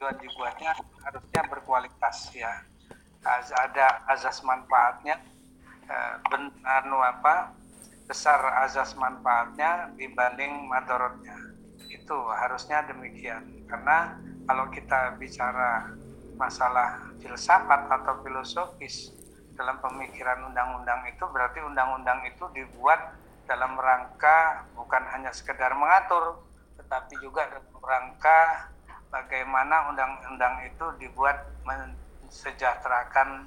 tujuan dibuatnya harusnya berkualitas ya. Ada azas manfaatnya eh, benar apa besar azas manfaatnya dibanding madorotnya. Itu harusnya demikian. Karena kalau kita bicara masalah filsafat atau filosofis dalam pemikiran undang-undang itu berarti undang-undang itu dibuat dalam rangka bukan hanya sekedar mengatur tetapi juga dalam rangka bagaimana undang-undang itu dibuat mensejahterakan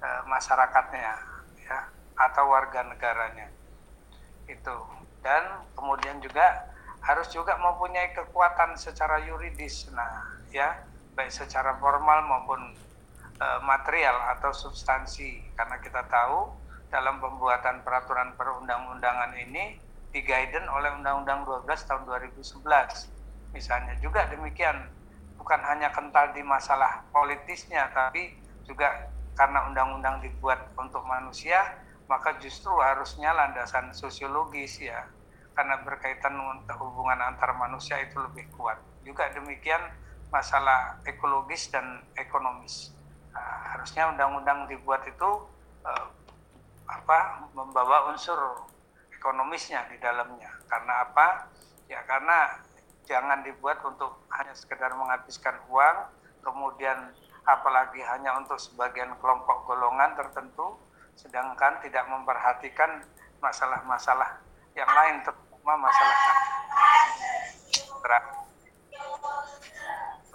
e, masyarakatnya ya atau warga negaranya. Itu. Dan kemudian juga harus juga mempunyai kekuatan secara yuridis. Nah ya baik secara formal maupun e, material atau substansi. Karena kita tahu dalam pembuatan peraturan perundang-undangan ini diguiden oleh Undang-Undang 12 tahun 2011 misalnya juga demikian bukan hanya kental di masalah politisnya tapi juga karena undang-undang dibuat untuk manusia maka justru harusnya landasan sosiologis ya. Karena berkaitan dengan hubungan antar manusia itu lebih kuat. Juga demikian masalah ekologis dan ekonomis. Nah, harusnya undang-undang dibuat itu eh, apa membawa unsur ekonomisnya di dalamnya. Karena apa? Ya karena jangan dibuat untuk hanya sekedar menghabiskan uang kemudian apalagi hanya untuk sebagian kelompok golongan tertentu sedangkan tidak memperhatikan masalah-masalah yang lain terutama masalah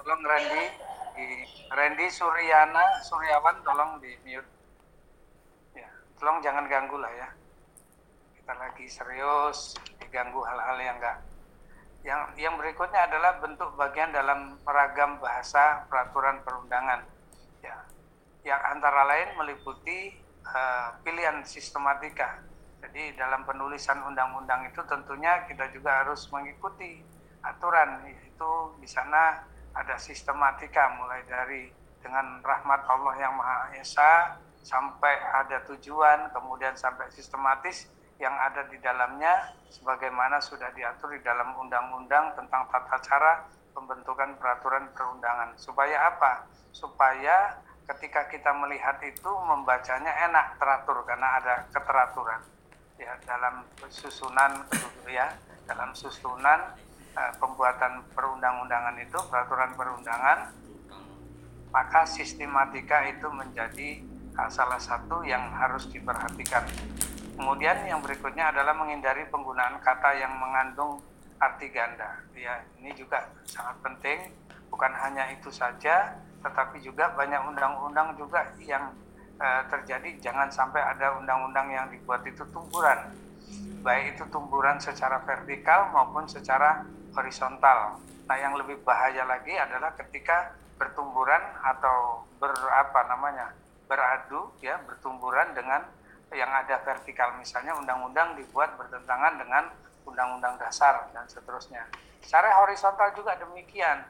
tolong Randy Randy Suryana Suryawan tolong di mute. Ya tolong jangan ganggu lah ya. Kita lagi serius diganggu hal-hal yang enggak yang yang berikutnya adalah bentuk bagian dalam meragam bahasa peraturan perundangan. Ya. Yang antara lain meliputi uh, pilihan sistematika. Jadi dalam penulisan undang-undang itu tentunya kita juga harus mengikuti aturan. Itu di sana ada sistematika mulai dari dengan rahmat Allah yang Maha Esa sampai ada tujuan kemudian sampai sistematis yang ada di dalamnya sebagaimana sudah diatur di dalam undang-undang tentang tata cara pembentukan peraturan perundangan. Supaya apa? Supaya ketika kita melihat itu membacanya enak teratur karena ada keteraturan. Ya dalam susunan ya dalam susunan uh, pembuatan perundang-undangan itu peraturan perundangan maka sistematika itu menjadi uh, salah satu yang harus diperhatikan kemudian yang berikutnya adalah menghindari penggunaan kata yang mengandung arti ganda. Ya ini juga sangat penting. Bukan hanya itu saja tetapi juga banyak undang-undang juga yang uh, terjadi. Jangan sampai ada undang-undang yang dibuat itu tumburan. Baik itu tumburan secara vertikal maupun secara horizontal. Nah yang lebih bahaya lagi adalah ketika bertumburan atau berapa namanya beradu ya bertumburan dengan yang ada vertikal misalnya undang-undang dibuat bertentangan dengan undang-undang dasar dan seterusnya secara horizontal juga demikian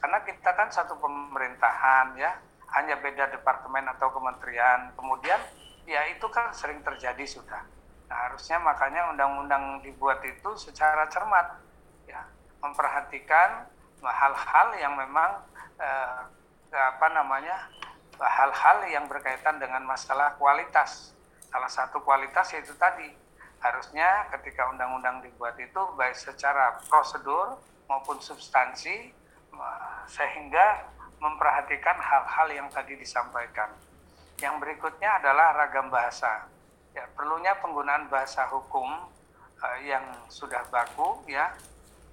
karena kita kan satu pemerintahan ya, hanya beda departemen atau kementerian. Kemudian ya itu kan sering terjadi sudah. Nah, harusnya makanya undang-undang dibuat itu secara cermat ya, memperhatikan hal-hal yang memang eh, apa namanya? hal-hal yang berkaitan dengan masalah kualitas. Salah satu kualitas yaitu tadi harusnya ketika undang-undang dibuat itu baik secara prosedur maupun substansi sehingga memperhatikan hal-hal yang tadi disampaikan. Yang berikutnya adalah ragam bahasa. Ya, perlunya penggunaan bahasa hukum uh, yang sudah baku ya,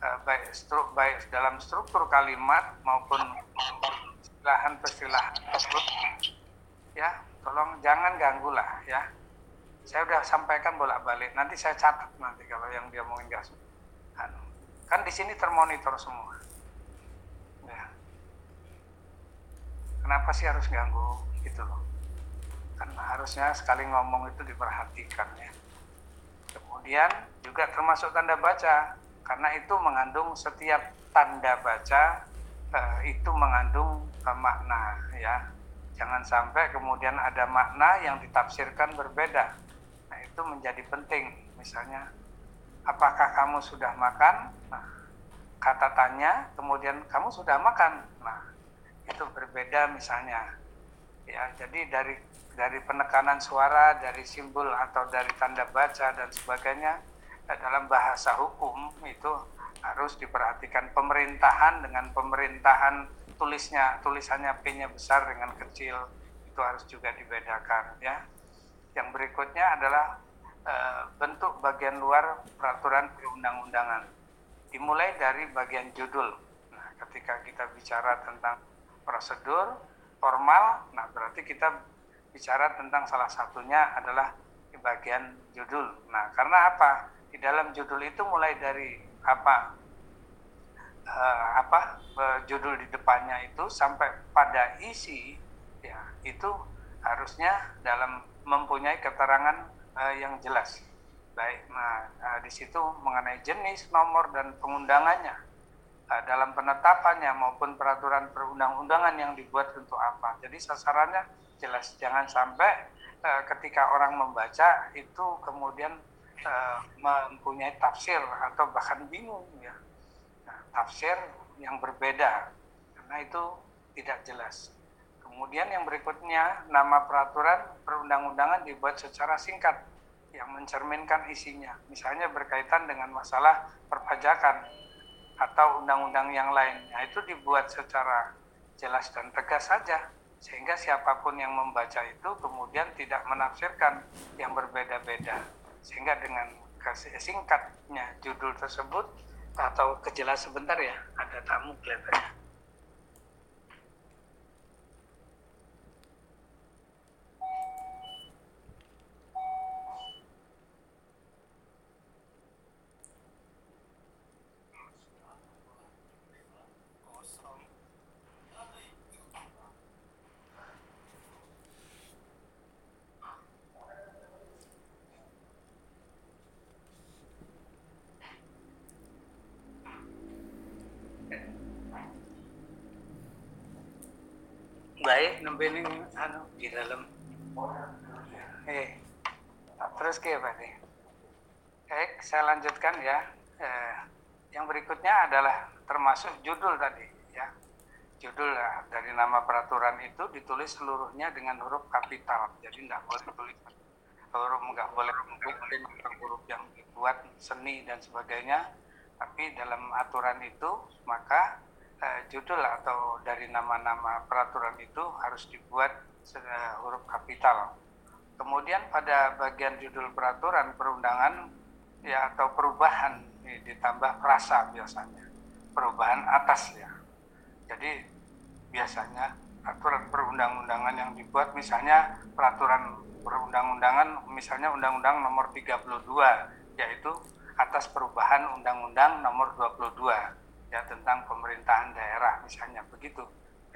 uh, baik stru, baik dalam struktur kalimat maupun persilahan-persilahan tersebut. Ya, tolong jangan ganggu lah ya. Saya sudah sampaikan bolak-balik. Nanti saya catat nanti kalau yang dia mau gas. Kan di sini termonitor semua. kenapa sih harus ganggu? Gitu loh. Kan harusnya sekali ngomong itu diperhatikan ya. Kemudian juga termasuk tanda baca. Karena itu mengandung setiap tanda baca eh, itu mengandung eh, makna ya. Jangan sampai kemudian ada makna yang ditafsirkan berbeda itu menjadi penting. Misalnya apakah kamu sudah makan? Nah, kata tanya kemudian kamu sudah makan? Nah itu berbeda misalnya. Ya jadi dari dari penekanan suara dari simbol atau dari tanda baca dan sebagainya eh, dalam bahasa hukum itu harus diperhatikan pemerintahan dengan pemerintahan tulisnya tulisannya P-nya besar dengan kecil itu harus juga dibedakan ya. Yang berikutnya adalah e, bentuk bagian luar peraturan perundang-undangan. Dimulai dari bagian judul. Nah ketika kita bicara tentang prosedur formal nah berarti kita bicara tentang salah satunya adalah di bagian judul. Nah karena apa? Di dalam judul itu mulai dari apa? Uh, apa? Uh, judul di depannya itu sampai pada isi ya itu harusnya dalam mempunyai keterangan uh, yang jelas. Baik nah uh, di situ mengenai jenis nomor dan pengundangannya. Uh, dalam penetapannya maupun peraturan perundang-undangan yang dibuat untuk apa. Jadi sasarannya jelas. Jangan sampai uh, ketika orang membaca itu kemudian uh, mempunyai tafsir atau bahkan bingung ya. Tafsir yang berbeda. Karena itu tidak jelas. Kemudian yang berikutnya nama peraturan perundang-undangan dibuat secara singkat yang mencerminkan isinya. Misalnya berkaitan dengan masalah perpajakan atau undang-undang yang lain. Nah, itu dibuat secara jelas dan tegas saja sehingga siapa pun yang membaca itu kemudian tidak menafsirkan yang berbeda-beda. Sehingga dengan singkatnya judul tersebut atau kejelas sebentar ya ada tamu kelihatannya baik nembe ning anu di dalam. Eh terus ke Pak nih? Eh saya lanjutkan ya. Eh, yang berikutnya adalah termasuk judul tadi ya. Judul ya, dari nama peraturan itu ditulis seluruhnya dengan huruf kapital. Jadi tidak boleh tulis. Huruf nggak boleh mungkin huruf yang dibuat seni dan sebagainya. Tapi dalam aturan itu maka uh, judul atau dari nama-nama peraturan itu harus dibuat uh, huruf kapital. Kemudian pada bagian judul peraturan perundangan ya atau perubahan ini ditambah frasa biasanya. Perubahan atas ya. Jadi biasanya aturan perundang-undangan yang dibuat misalnya peraturan perundang-undangan misalnya undang-undang nomor 32 yaitu atas perubahan undang-undang nomor 22 ya tentang pemerintahan daerah misalnya begitu.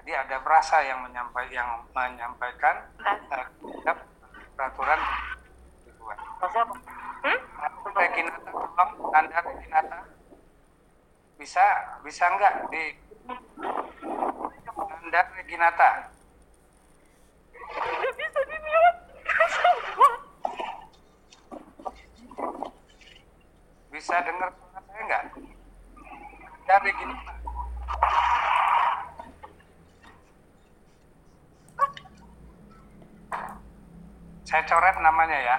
Jadi ada perasa yang menyampaikan yang menyampaikan uh, peraturan dibuat. Hmm? Reginata, tolong Anda Reginata bisa bisa enggak di Anda Reginata? bisa dilihat. Bisa dengar suara saya enggak? Gini. Saya coret namanya ya.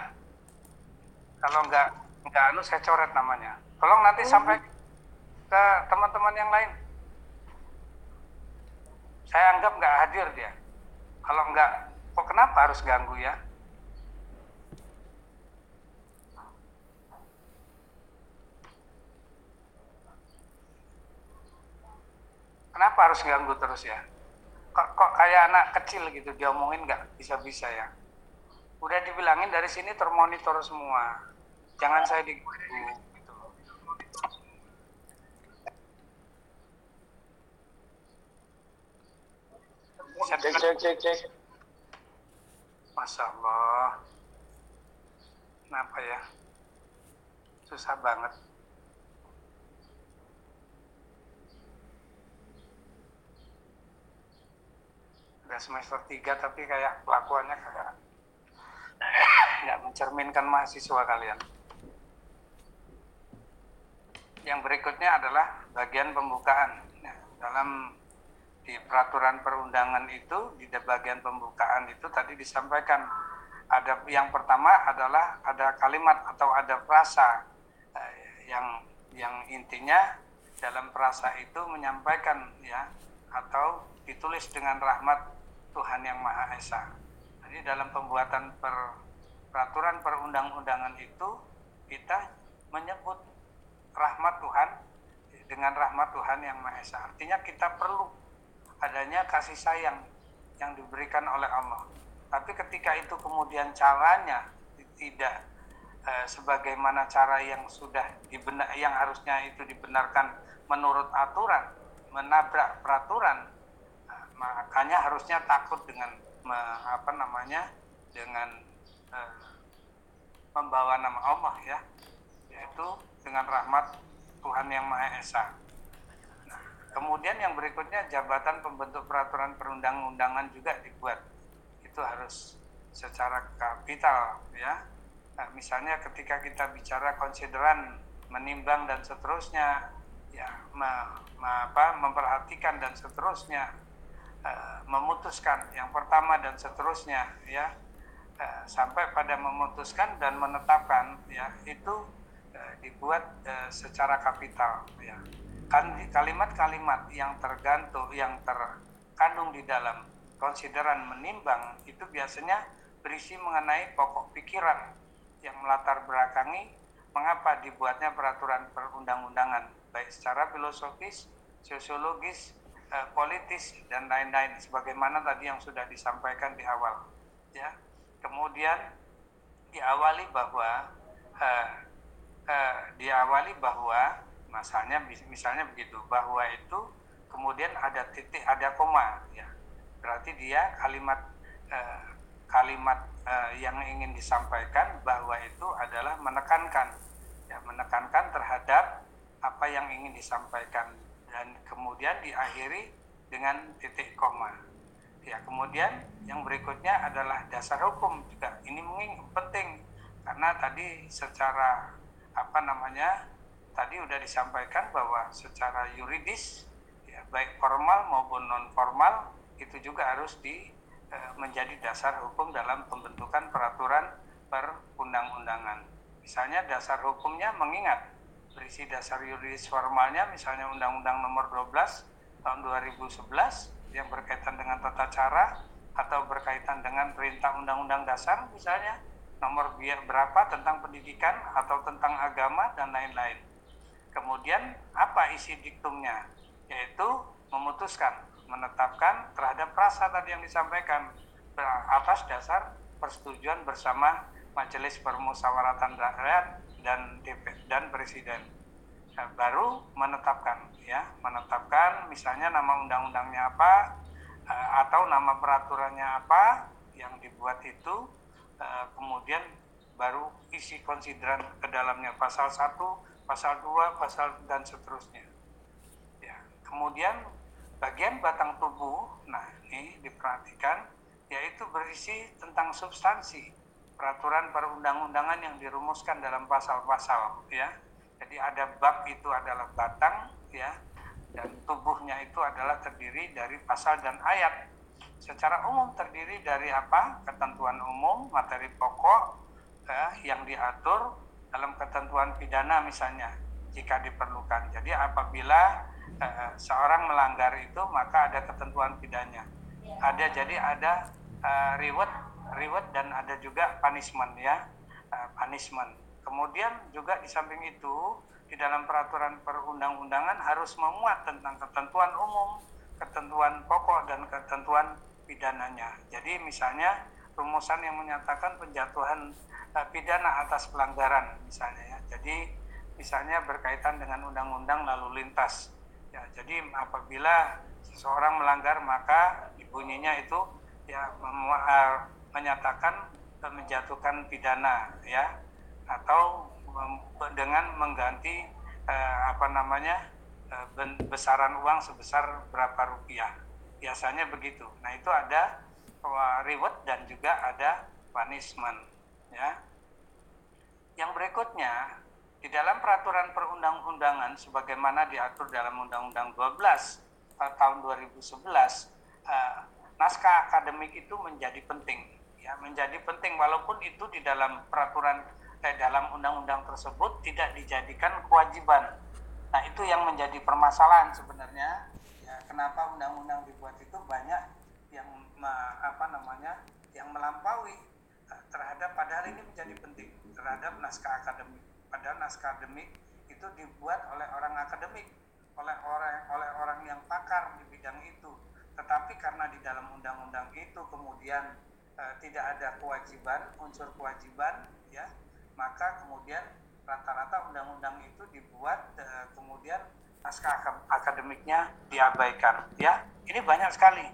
Kalau nggak nggak anu saya coret namanya. Tolong nanti sampai ke teman-teman yang lain. Saya anggap nggak hadir dia. Kalau nggak kok kenapa harus ganggu ya Kenapa harus ganggu terus ya? Kok, kok kayak anak kecil gitu diomongin nggak bisa-bisa ya? Udah dibilangin dari sini termonitor semua. Jangan saya diganggu gitu. Cek, cek, cek, cek. Masya Allah. Kenapa ya? Susah banget. Udah semester 3 tapi kayak kelakuannya kayak nggak mencerminkan mahasiswa kalian. Yang berikutnya adalah bagian pembukaan. Nah, dalam di peraturan perundangan itu di bagian pembukaan itu tadi disampaikan ada yang pertama adalah ada kalimat atau ada frasa eh, yang yang intinya dalam frasa itu menyampaikan ya atau ditulis dengan rahmat Tuhan yang Maha Esa. Jadi dalam pembuatan per, peraturan perundang-undangan itu kita menyebut rahmat Tuhan dengan rahmat Tuhan yang Maha Esa. Artinya kita perlu adanya kasih sayang yang diberikan oleh Allah. Tapi ketika itu kemudian caranya tidak eh, sebagaimana cara yang sudah dibenar yang harusnya itu dibenarkan menurut aturan, menabrak peraturan, makanya harusnya takut dengan me, apa namanya dengan eh, membawa nama Allah ya, yaitu dengan rahmat Tuhan yang Maha Esa. Nah, kemudian yang berikutnya jabatan pembentuk peraturan perundang-undangan juga dibuat. Itu harus secara kapital ya. Nah, misalnya ketika kita bicara konsideran, menimbang dan seterusnya, ya me, me, apa, memperhatikan dan seterusnya, uh, memutuskan yang pertama dan seterusnya ya uh, sampai pada memutuskan dan menetapkan ya itu uh, dibuat uh, secara kapital ya. Kan kalimat-kalimat yang tergantung yang terkandung di dalam konsideran menimbang itu biasanya berisi mengenai pokok pikiran yang melatar belakangi mengapa dibuatnya peraturan perundang-undangan baik secara filosofis, sosiologis, eh, politis dan lain-lain sebagaimana tadi yang sudah disampaikan di awal. Ya. Kemudian diawali bahwa eh, eh, diawali bahwa misalnya misalnya begitu bahwa itu kemudian ada titik ada koma ya. Berarti dia kalimat kalimat uh, yang ingin disampaikan bahwa itu adalah menekankan ya menekankan terhadap apa yang ingin disampaikan dan kemudian diakhiri dengan titik koma. Ya, kemudian yang berikutnya adalah dasar hukum juga. Ini mungkin penting karena tadi secara apa namanya tadi sudah disampaikan bahwa secara yuridis ya, baik formal maupun non formal itu juga harus di e, menjadi dasar hukum dalam pembentukan peraturan perundang-undangan. Misalnya dasar hukumnya mengingat berisi dasar yuridis formalnya misalnya Undang-Undang Nomor 12 tahun 2011 yang berkaitan dengan tata cara atau berkaitan dengan perintah undang-undang dasar misalnya nomor biar berapa tentang pendidikan atau tentang agama dan lain-lain. Kemudian apa isi diktumnya? Yaitu memutuskan, menetapkan terhadap rasa tadi yang disampaikan atas dasar persetujuan bersama Majelis Permusyawaratan Rakyat dan DP dan Presiden. Nah, baru menetapkan ya menetapkan misalnya nama undang-undangnya apa uh, atau nama peraturannya apa yang dibuat itu uh, kemudian baru isi konsideran ke dalamnya pasal 1, pasal 2, pasal dan seterusnya. Ya. Kemudian bagian batang tubuh, nah ini diperhatikan yaitu berisi tentang substansi peraturan perundang-undangan yang dirumuskan dalam pasal-pasal ya jadi ada bab itu adalah batang ya dan tubuhnya itu adalah terdiri dari pasal dan ayat. Secara umum terdiri dari apa? Ketentuan umum, materi pokok ya, yang diatur dalam ketentuan pidana misalnya jika diperlukan. Jadi apabila eh, seorang melanggar itu maka ada ketentuan pidana. Ada jadi ada eh, reward, reward dan ada juga punishment ya, eh, punishment Kemudian juga di samping itu di dalam peraturan perundang-undangan harus memuat tentang ketentuan umum, ketentuan pokok dan ketentuan pidananya. Jadi misalnya rumusan yang menyatakan penjatuhan uh, pidana atas pelanggaran misalnya ya. Jadi misalnya berkaitan dengan undang-undang lalu lintas. Ya, jadi apabila seseorang melanggar maka bunyinya itu ya uh, menyatakan uh, menjatuhkan pidana ya. Atau dengan mengganti eh, apa namanya eh, besaran uang sebesar berapa rupiah. Biasanya begitu. Nah itu ada reward dan juga ada punishment ya. Yang berikutnya di dalam peraturan perundang-undangan sebagaimana diatur dalam Undang-Undang 12 tahun 2011 uh, naskah akademik itu menjadi penting ya menjadi penting. Walaupun itu di dalam peraturan eh, dalam undang-undang tersebut tidak dijadikan kewajiban. Nah itu yang menjadi permasalahan sebenarnya. Ya kenapa undang-undang dibuat itu banyak yang apa namanya yang melampaui eh, terhadap padahal ini menjadi penting terhadap naskah akademik. Padahal naskah akademik itu dibuat oleh orang akademik oleh orang oleh orang yang pakar di bidang itu. Tetapi karena di dalam undang-undang itu kemudian e, tidak ada kewajiban unsur kewajiban ya. Maka kemudian rata-rata undang-undang itu dibuat e, kemudian naskah akademiknya diabaikan ya. Ini banyak sekali.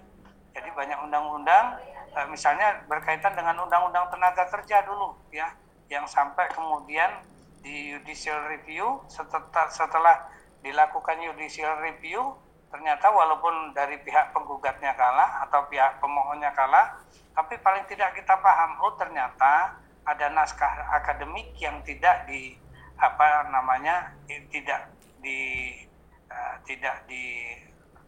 Jadi banyak undang-undang e, misalnya berkaitan dengan undang-undang tenaga kerja dulu ya yang sampai kemudian di judicial review setelah, setelah dilakukan judicial review ternyata walaupun dari pihak penggugatnya kalah atau pihak pemohonnya kalah tapi paling tidak kita paham oh ternyata ada naskah akademik yang tidak di apa namanya tidak di uh, tidak di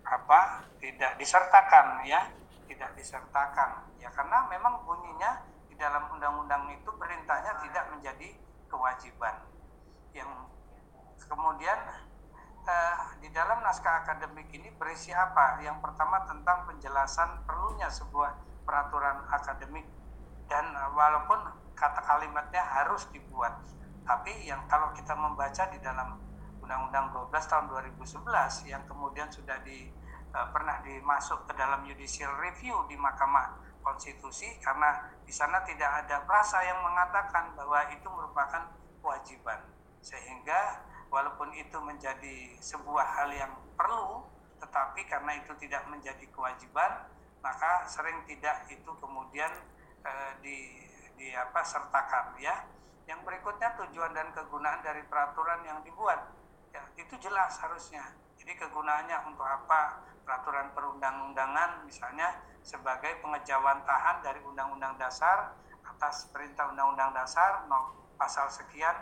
apa tidak disertakan ya. Tidak disertakan. Ya karena memang bunyinya di dalam undang-undang itu perintahnya tidak menjadi kewajiban. Yang kemudian uh, di dalam naskah akademik ini berisi apa? Yang pertama tentang penjelasan perlunya sebuah peraturan akademik dan uh, walaupun kata kalimatnya harus dibuat, tapi yang kalau kita membaca di dalam Undang-Undang 12 tahun 2011 yang kemudian sudah di uh, pernah dimasuk ke dalam judicial review di Mahkamah Konstitusi karena di sana tidak ada frasa yang mengatakan bahwa itu merupakan kewajiban. Sehingga walaupun itu menjadi sebuah hal yang perlu tetapi karena itu tidak menjadi kewajiban maka sering tidak itu kemudian e, di di apa sertakan ya. Yang berikutnya tujuan dan kegunaan dari peraturan yang dibuat. Ya itu jelas harusnya. Jadi kegunaannya untuk apa? Peraturan perundang-undangan misalnya sebagai pengejauhan tahan dari undang-undang dasar atas perintah undang-undang dasar no, pasal sekian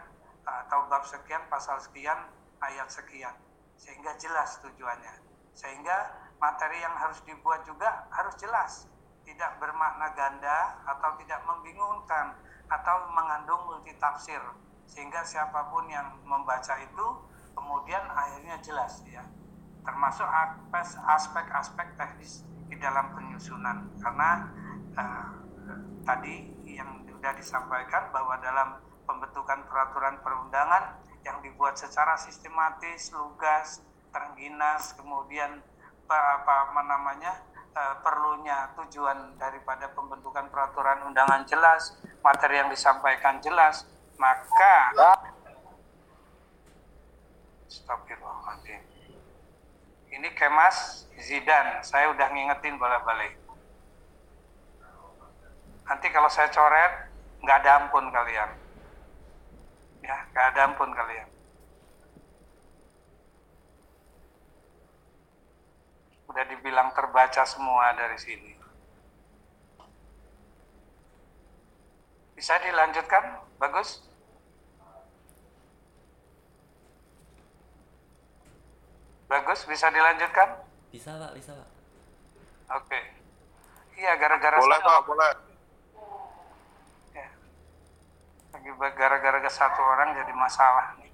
atau bab sekian pasal sekian ayat sekian. Sehingga jelas tujuannya. Sehingga materi yang harus dibuat juga harus jelas. Tidak bermakna ganda atau tidak membingungkan atau mengandung multitafsir. Sehingga siapa pun yang membaca itu kemudian akhirnya jelas ya. Termasuk aspek-aspek teknis di dalam penyusunan. Karena uh, tadi yang sudah disampaikan bahwa dalam pembentukan peraturan perundangan yang dibuat secara sistematis, lugas, terengginas, kemudian apa, apa namanya e, perlunya tujuan daripada pembentukan peraturan undangan jelas, materi yang disampaikan jelas, maka Astagfirullahaladzim. Ini Kemas Zidan, saya udah ngingetin balik-balik. Nanti kalau saya coret, nggak ada ampun kalian ya gak ada ampun kalian udah dibilang terbaca semua dari sini. Bisa dilanjutkan? Bagus? Bagus? Bisa dilanjutkan? Bisa pak. Bisa pak. Oke. Iya gara-gara boleh pak. Boleh. Gara-gara ke satu orang jadi masalah nih.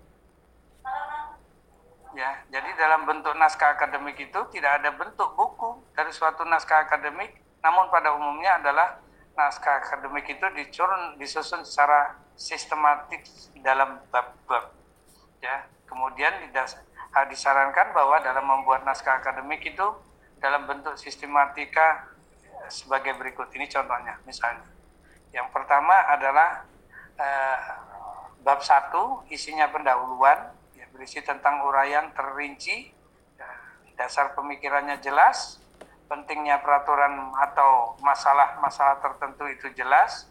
Ya, jadi dalam bentuk naskah akademik itu tidak ada bentuk buku dari suatu naskah akademik, namun pada umumnya adalah naskah akademik itu dicurun disusun secara sistematik dalam bab-bab. Ya, kemudian disarankan bahwa dalam membuat naskah akademik itu dalam bentuk sistematika sebagai berikut ini contohnya misalnya. Yang pertama adalah eh, bab satu isinya pendahuluan berisi tentang uraian terrinci. Ya, dasar pemikirannya jelas pentingnya peraturan atau masalah-masalah tertentu itu jelas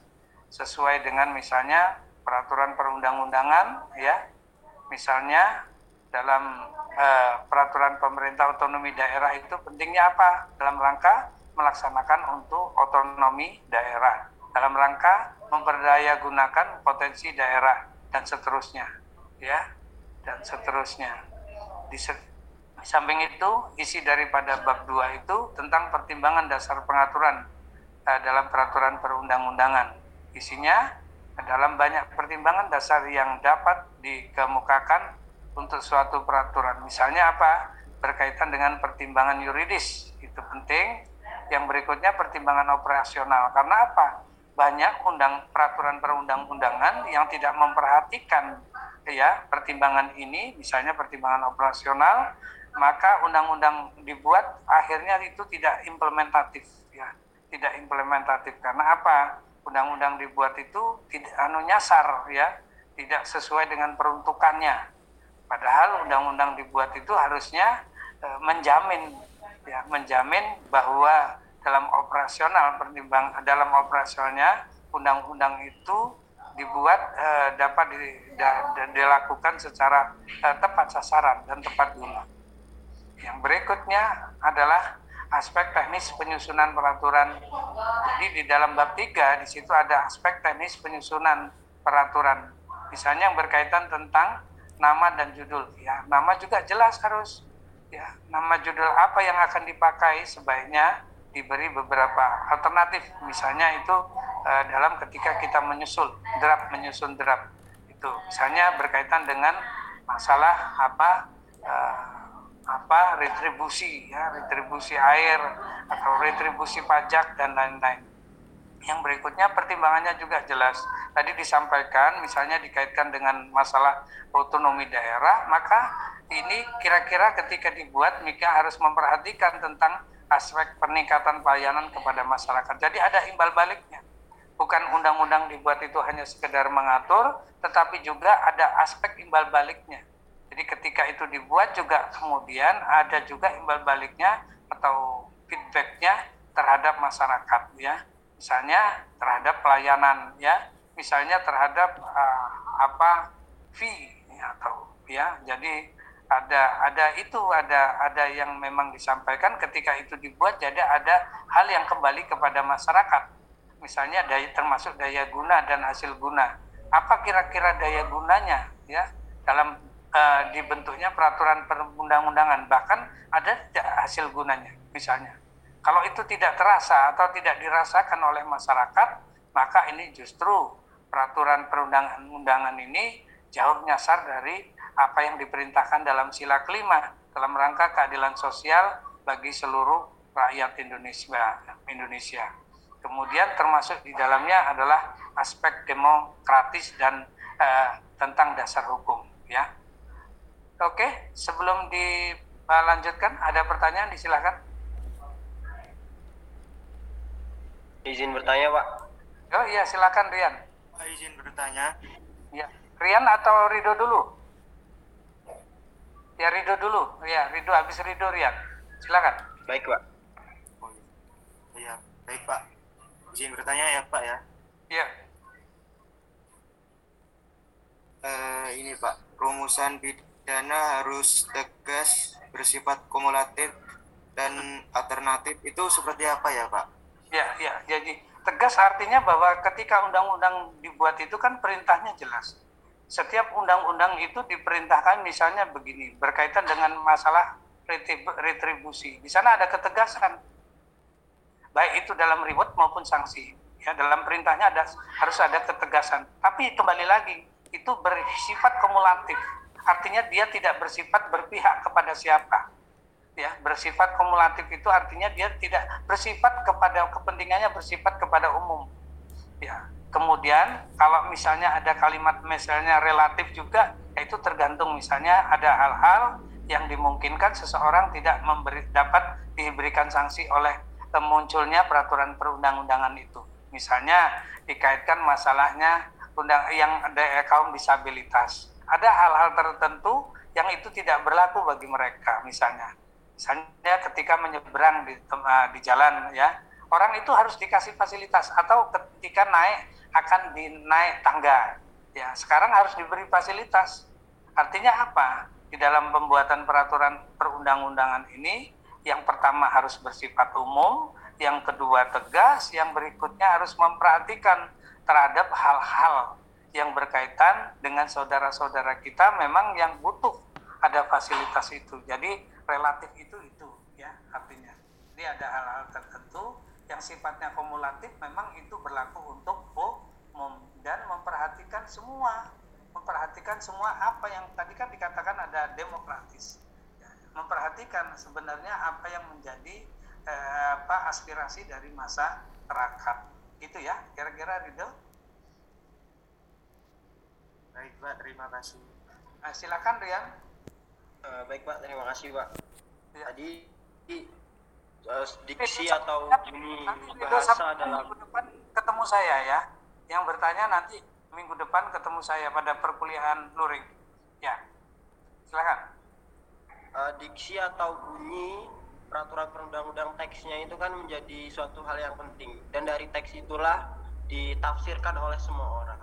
sesuai dengan misalnya peraturan perundang-undangan ya. Misalnya dalam eh, peraturan pemerintah otonomi daerah itu pentingnya apa? Dalam rangka melaksanakan untuk otonomi daerah. Dalam rangka memperdaya gunakan potensi daerah dan seterusnya ya dan seterusnya di samping itu, isi daripada bab 2 itu tentang pertimbangan dasar pengaturan uh, dalam peraturan perundang-undangan. Isinya dalam banyak pertimbangan dasar yang dapat dikemukakan untuk suatu peraturan. Misalnya apa? Berkaitan dengan pertimbangan yuridis, itu penting. Yang berikutnya pertimbangan operasional. Karena apa? Banyak undang peraturan perundang-undangan yang tidak memperhatikan ya pertimbangan ini, misalnya pertimbangan operasional, maka undang-undang dibuat akhirnya itu tidak implementatif ya. Tidak implementatif karena apa? Undang-undang dibuat itu tidak anu nyasar ya. Tidak sesuai dengan peruntukannya. Padahal undang-undang dibuat itu harusnya e, menjamin ya menjamin bahwa dalam operasional pertimbang dalam operasionalnya undang-undang itu dibuat e, dapat di, da, dilakukan secara e, tepat sasaran dan tepat guna yang berikutnya adalah aspek teknis penyusunan peraturan. Jadi di dalam bab 3 di situ ada aspek teknis penyusunan peraturan. Misalnya yang berkaitan tentang nama dan judul. Ya, nama juga jelas harus ya, nama judul apa yang akan dipakai sebaiknya diberi beberapa alternatif. Misalnya itu eh, dalam ketika kita menyusul draft menyusun draft itu misalnya berkaitan dengan masalah apa eh, apa retribusi ya retribusi air atau retribusi pajak dan lain-lain. Yang berikutnya pertimbangannya juga jelas. Tadi disampaikan misalnya dikaitkan dengan masalah otonomi daerah, maka ini kira-kira ketika dibuat Mika harus memperhatikan tentang aspek peningkatan pelayanan kepada masyarakat. Jadi ada imbal baliknya. Bukan undang-undang dibuat itu hanya sekedar mengatur, tetapi juga ada aspek imbal baliknya jadi ketika itu dibuat juga kemudian ada juga imbal baliknya atau feedbacknya terhadap masyarakat ya. Misalnya terhadap pelayanan ya, misalnya terhadap uh, apa fee atau ya. Jadi ada ada itu ada ada yang memang disampaikan. Ketika itu dibuat jadi ada hal yang kembali kepada masyarakat. Misalnya daya termasuk daya guna dan hasil guna. Apa kira-kira daya gunanya ya dalam uh, dibentuknya peraturan perundang-undangan? Bahkan ada tidak hasil gunanya misalnya. Kalau itu tidak terasa atau tidak dirasakan oleh masyarakat maka ini justru peraturan perundang-undangan ini jauh nyasar dari apa yang diperintahkan dalam sila kelima dalam rangka keadilan sosial bagi seluruh rakyat Indonesia. Indonesia. Kemudian termasuk di dalamnya adalah aspek demokratis dan uh, tentang dasar hukum, ya. Oke, sebelum dilanjutkan, ada pertanyaan disilahkan. Izin bertanya, Pak. Oh iya, silakan Rian. Pak, izin bertanya. Ya, Rian atau Rido dulu? Ya, Rido dulu. Ya, Rido habis Rido Rian. Silakan. Baik, Pak. Oh, iya, baik, Pak. Izin bertanya ya, Pak ya. Iya. Uh, ini Pak, rumusan bid dana harus tegas, bersifat kumulatif, dan alternatif itu seperti apa ya Pak? Ya, ya. Jadi tegas artinya bahwa ketika undang-undang dibuat itu kan perintahnya jelas. Setiap undang-undang itu diperintahkan misalnya begini, berkaitan dengan masalah retribusi. Di sana ada ketegasan. Baik itu dalam reward maupun sanksi. Ya, dalam perintahnya ada harus ada ketegasan. Tapi kembali lagi, itu bersifat kumulatif artinya dia tidak bersifat berpihak kepada siapa ya bersifat kumulatif itu artinya dia tidak bersifat kepada kepentingannya bersifat kepada umum ya kemudian kalau misalnya ada kalimat misalnya relatif juga itu tergantung misalnya ada hal-hal yang dimungkinkan seseorang tidak memberi dapat diberikan sanksi oleh munculnya peraturan perundang-undangan itu. Misalnya dikaitkan masalahnya undang yang ada kaum disabilitas. Ada hal-hal tertentu yang itu tidak berlaku bagi mereka misalnya. Misalnya ketika menyeberang di, uh, di jalan ya. Orang itu harus dikasih fasilitas atau ketika naik akan dinaik tangga ya sekarang harus diberi fasilitas artinya apa di dalam pembuatan peraturan perundang-undangan ini yang pertama harus bersifat umum yang kedua tegas yang berikutnya harus memperhatikan terhadap hal-hal yang berkaitan dengan saudara-saudara kita memang yang butuh ada fasilitas itu. Jadi relatif itu itu ya artinya. Jadi ada hal-hal tertentu yang sifatnya kumulatif memang itu berlaku untuk umum dan memperhatikan semua memperhatikan semua apa yang tadi kan dikatakan ada demokratis. Ya, memperhatikan sebenarnya apa yang menjadi eh, apa aspirasi dari masyarakat itu ya kira-kira Ridho? Baik Pak, terima kasih. Nah, silakan Rian. Eh, baik Pak, terima kasih Pak. Ya. Tadi eh, diksi atau bunyi Ridho bahasa dalam depan ketemu saya ya yang bertanya nanti minggu depan ketemu saya pada perkuliahan luring. Ya silakan. Eh, diksi atau bunyi peraturan perundang-undang teksnya itu kan menjadi suatu hal yang penting. Dan dari teks itulah ditafsirkan oleh semua orang.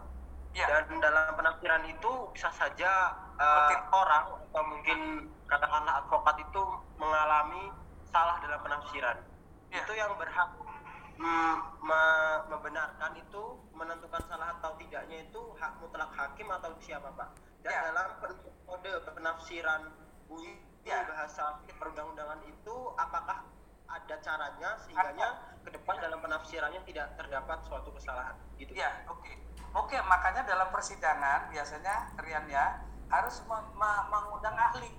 Ya. Dan dalam penafsiran itu bisa saja Oke. orang atau mungkin katakanlah advokat itu mengalami salah dalam penafsiran. Ya. itu yang berhak me- membenarkan itu menentukan salah atau tidaknya itu hak mutlak hakim atau siapa pak dan Ya. dalam kode penafsiran bunyi Ya. bahasa perundang-undangan itu apakah ada caranya sehingganya ke depan dalam penafsirannya tidak terdapat suatu kesalahan gitu Ya, oke. Oke, makanya dalam persidangan biasanya Rian ya harus me- me- mengundang ahli.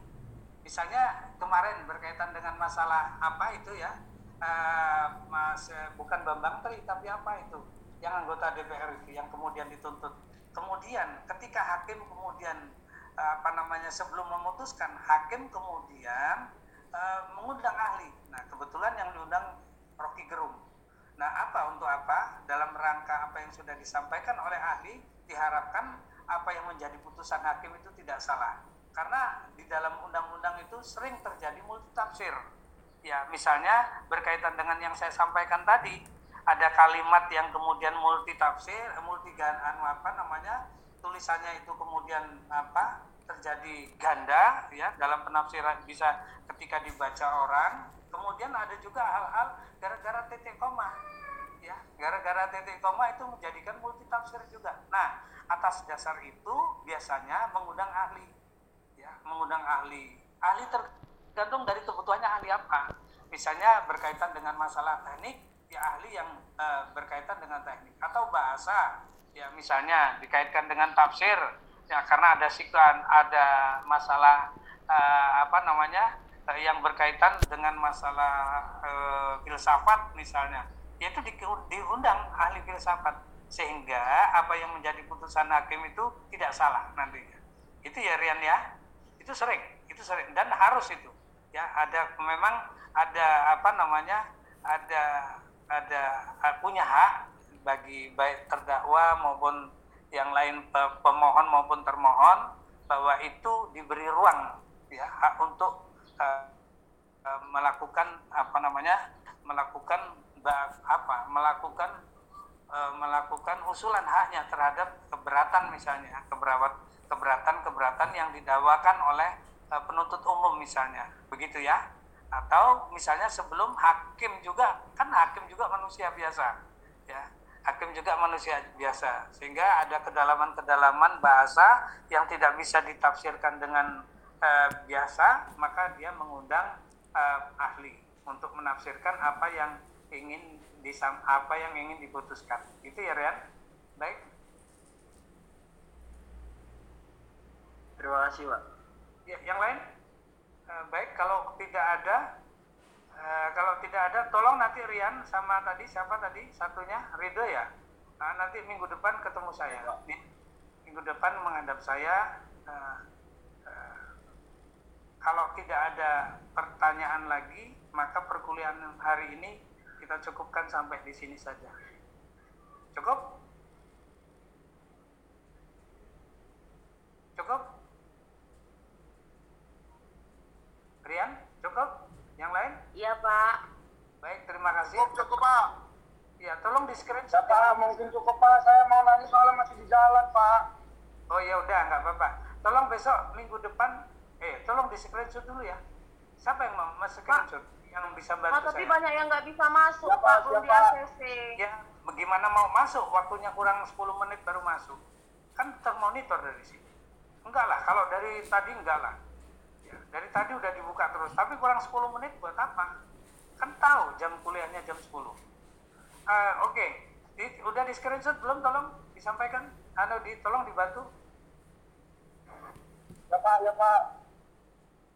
Misalnya kemarin berkaitan dengan masalah apa itu ya, eh, mas bukan Bambang Tri tapi apa itu, yang anggota DPR itu yang kemudian dituntut. Kemudian ketika hakim kemudian eh, apa namanya sebelum memutuskan hakim kemudian eh, mengundang ahli. Nah kebetulan yang diundang Rocky Gerung. Nah, apa untuk apa? Dalam rangka apa yang sudah disampaikan oleh ahli, diharapkan apa yang menjadi putusan hakim itu tidak salah. Karena di dalam undang-undang itu sering terjadi multitafsir. Ya, misalnya berkaitan dengan yang saya sampaikan tadi, ada kalimat yang kemudian multitafsir, multigan anu apa namanya? tulisannya itu kemudian apa? terjadi ganda ya dalam penafsiran bisa ketika dibaca orang kemudian ada juga hal-hal gara-gara titik koma ya gara-gara titik koma itu menjadikan multitafsir juga nah atas dasar itu biasanya mengundang ahli ya mengundang ahli ahli tergantung dari kebutuhannya ahli apa. Misalnya berkaitan dengan masalah teknik ya ahli yang eh, berkaitan dengan teknik. Atau bahasa ya misalnya dikaitkan dengan tafsir ya karena ada siklan ada masalah eh, apa namanya eh, yang berkaitan dengan masalah filsafat misalnya. Yaitu di- diundang ahli filsafat. Sehingga apa yang menjadi putusan hakim itu tidak salah nantinya. Itu ya Rian ya. Itu sering itu sering. Dan harus itu ya ada memang ada apa namanya ada ada eh, punya hak bagi baik terdakwa maupun yang lain pe- pemohon maupun termohon bahwa itu diberi ruang ya hak untuk eh, eh, melakukan apa namanya melakukan apa melakukan eh, melakukan usulan haknya terhadap keberatan misalnya keberatan keberatan keberatan yang didakwakan oleh eh, penuntut misalnya. Begitu ya. Atau misalnya sebelum hakim juga. Kan hakim juga manusia biasa. Ya. Hakim juga manusia biasa. Sehingga ada kedalaman-kedalaman bahasa yang tidak bisa ditafsirkan dengan eh, biasa maka dia mengundang eh, ahli untuk menafsirkan apa yang ingin disam apa yang ingin diputuskan. Itu ya Rian? Baik. Terima kasih pak. Ya, yang lain Eh, baik kalau tidak ada eh, kalau tidak ada tolong nanti Rian sama tadi siapa tadi? Satunya? Ridho ya? Nah, nanti minggu depan ketemu saya. Minggu depan menghadap saya eh, kalau tidak ada pertanyaan lagi maka perkuliahan hari ini kita cukupkan sampai di sini saja. Cukup Rian, cukup? Yang lain? Iya Pak. Baik, terima kasih. Cukup, cukup Pak. Ya, screenshot. Pak, mungkin cukup Pak. Saya mau nanya soalnya masih di jalan Pak. Oh ya udah, nggak apa-apa. Tolong besok minggu depan, eh, tolong di screenshot dulu ya. Siapa yang mau mas screenshot? Yang bisa Pak, bantu tapi saya? banyak yang nggak bisa masuk Siapa, Pak, belum di? ACC. Ya, bagaimana mau masuk? Waktunya kurang 10 menit baru masuk. Kan termonitor dari sini. Enggak lah, kalau dari tadi enggak lah. Ya, Ya, dari tadi udah dibuka terus, tapi kurang 10 menit buat apa? Kan tahu jam kuliahnya jam 10. Eh, Oke, Di- udah di screenshot belum? Tolong disampaikan. Anu, di, tolong dibantu. Ya Pak, ya Pak.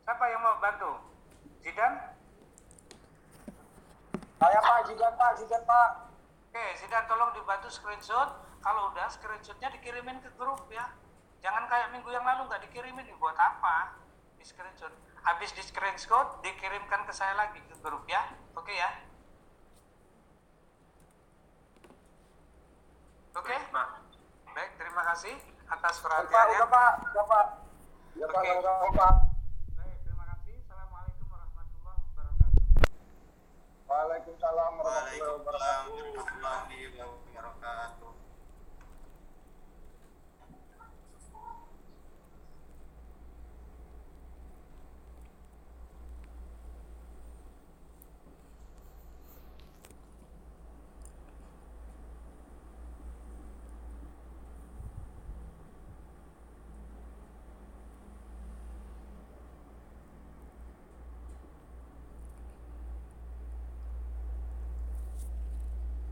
Siapa yang mau bantu? Zidan? Saya Pak, Jidan Pak, Jidan Pak. Oke, Zidan tolong dibantu screenshot. Kalau udah screenshotnya dikirimin ke grup ya. Jangan kayak minggu yang lalu nggak dikirimin, buat apa? Di screenshot. Habis di screenshot, dikirimkan ke saya lagi ke grup ya. Oke ya. Oke, Pak. baik terima kasih atas Pak, perhatiannya. udah Pak, udah Pak. Ya Pak, Pak. Baik, terima kasih. Assalamualaikum warahmatullahi wabarakatuh. Waalaikumsalam warahmatullahi Waalaikumsalam wabarakatuh. warahmatullahi wabarakatuh.